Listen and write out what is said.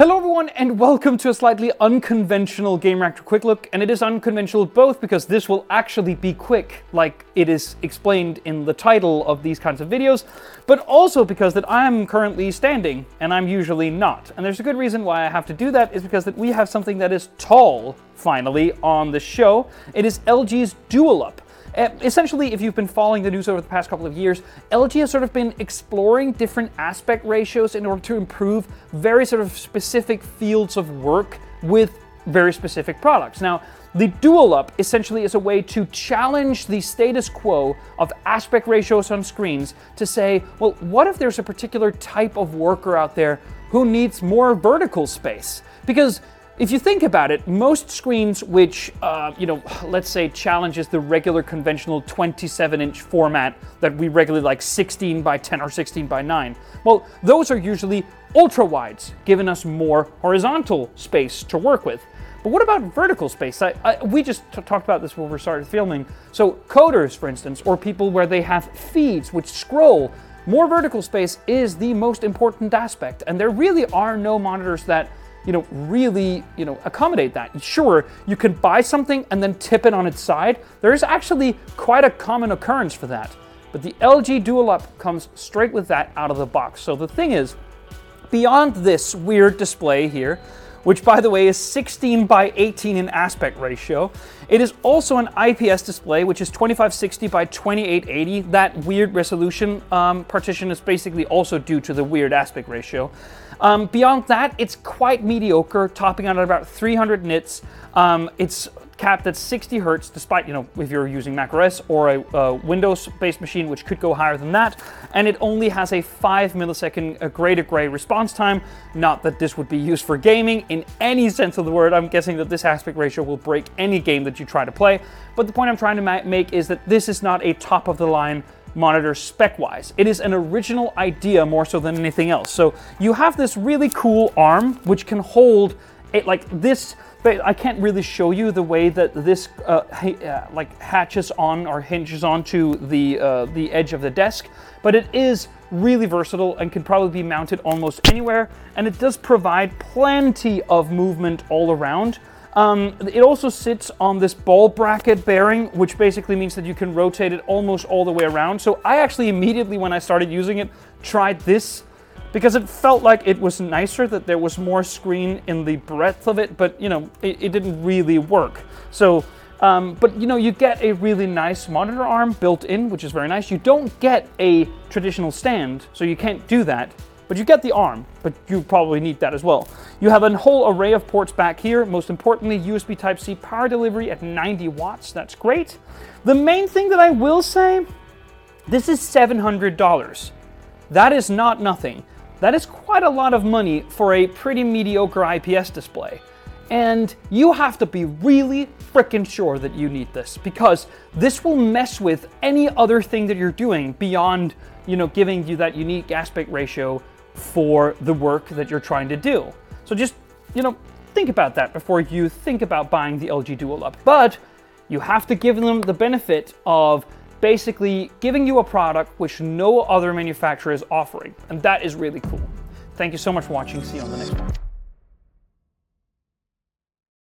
Hello everyone and welcome to a slightly unconventional Gamereactor Quick Look and it is unconventional both because this will actually be quick like it is explained in the title of these kinds of videos but also because that I am currently standing and I'm usually not and there's a good reason why I have to do that is because that we have something that is tall finally on the show. It is LG's DualUp. Uh, essentially, if you've been following the news over the past couple of years, LG has sort of been exploring different aspect ratios in order to improve very sort of specific fields of work with very specific products. Now, the DualUp essentially is a way to challenge the status quo of aspect ratios on screens to say, well, what if there's a particular type of worker out there who needs more vertical space? Because if you think about it, most screens which, uh, you know, let's say challenges the regular conventional 27 inch format that we regularly like 16 by 10 or 16 by 9, well, those are usually ultra wides, giving us more horizontal space to work with. But what about vertical space? I, I, we just talked about this when we started filming. So coders, for instance, or people where they have feeds which scroll, more vertical space is the most important aspect. And there really are no monitors that you know, really, you know, accommodate that. Sure, you can buy something and then tip it on its side. There is actually quite a common occurrence for that. But the LG DualUp comes straight with that out of the box. So the thing is, beyond this weird display here, which by the way is 16 by 18 in aspect ratio. It is also an IPS display, which is 2560 by 2880. That weird resolution um, partition is basically also due to the weird aspect ratio. Um, beyond that, it's quite mediocre, topping out at about 300 nits. Um, it's capped at 60 hertz, despite, you know, if you're using macOS or a, Windows-based machine, which could go higher than that. And it only has a 5 millisecond uh, gray response time. Not that this would be used for gaming in any sense of the word. I'm guessing that this aspect ratio will break any game that you try to play. But the point I'm trying to ma make is that this is not a top of the line monitor spec-wise. It is an original idea more so than anything else. So you have this really cool arm which can hold it like this but I can't really show you the way that this uh, uh, like hatches on or hinges onto the uh, the edge of the desk, but it is really versatile and can probably be mounted almost anywhere, and it does provide plenty of movement all around. Um, it also sits on this ball bracket bearing, which basically means that you can rotate it almost all the way around. So I actually immediately, when I started using it, tried this because it felt like it was nicer that there was more screen in the breadth of it, but you know, it, it didn't really work. So, um, but you know, you get a really nice monitor arm built in, which is very nice. You don't get a traditional stand, so you can't do that, but you get the arm, but you probably need that as well. You have a whole array of ports back here. Most importantly, USB Type-C power delivery at 90 watts. That's great. The main thing that I will say, this is $700. That is not nothing. That is quite a lot of money for a pretty mediocre IPS display. And you have to be really freaking sure that you need this because this will mess with any other thing that you're doing beyond, you know, giving you that unique aspect ratio for the work that you're trying to do. So just, you know, think about that before you think about buying the LG DualUp. But you have to give them the benefit of basically giving you a product which no other manufacturer is offering. And that is really cool. Thank you so much for watching. See you on the next one.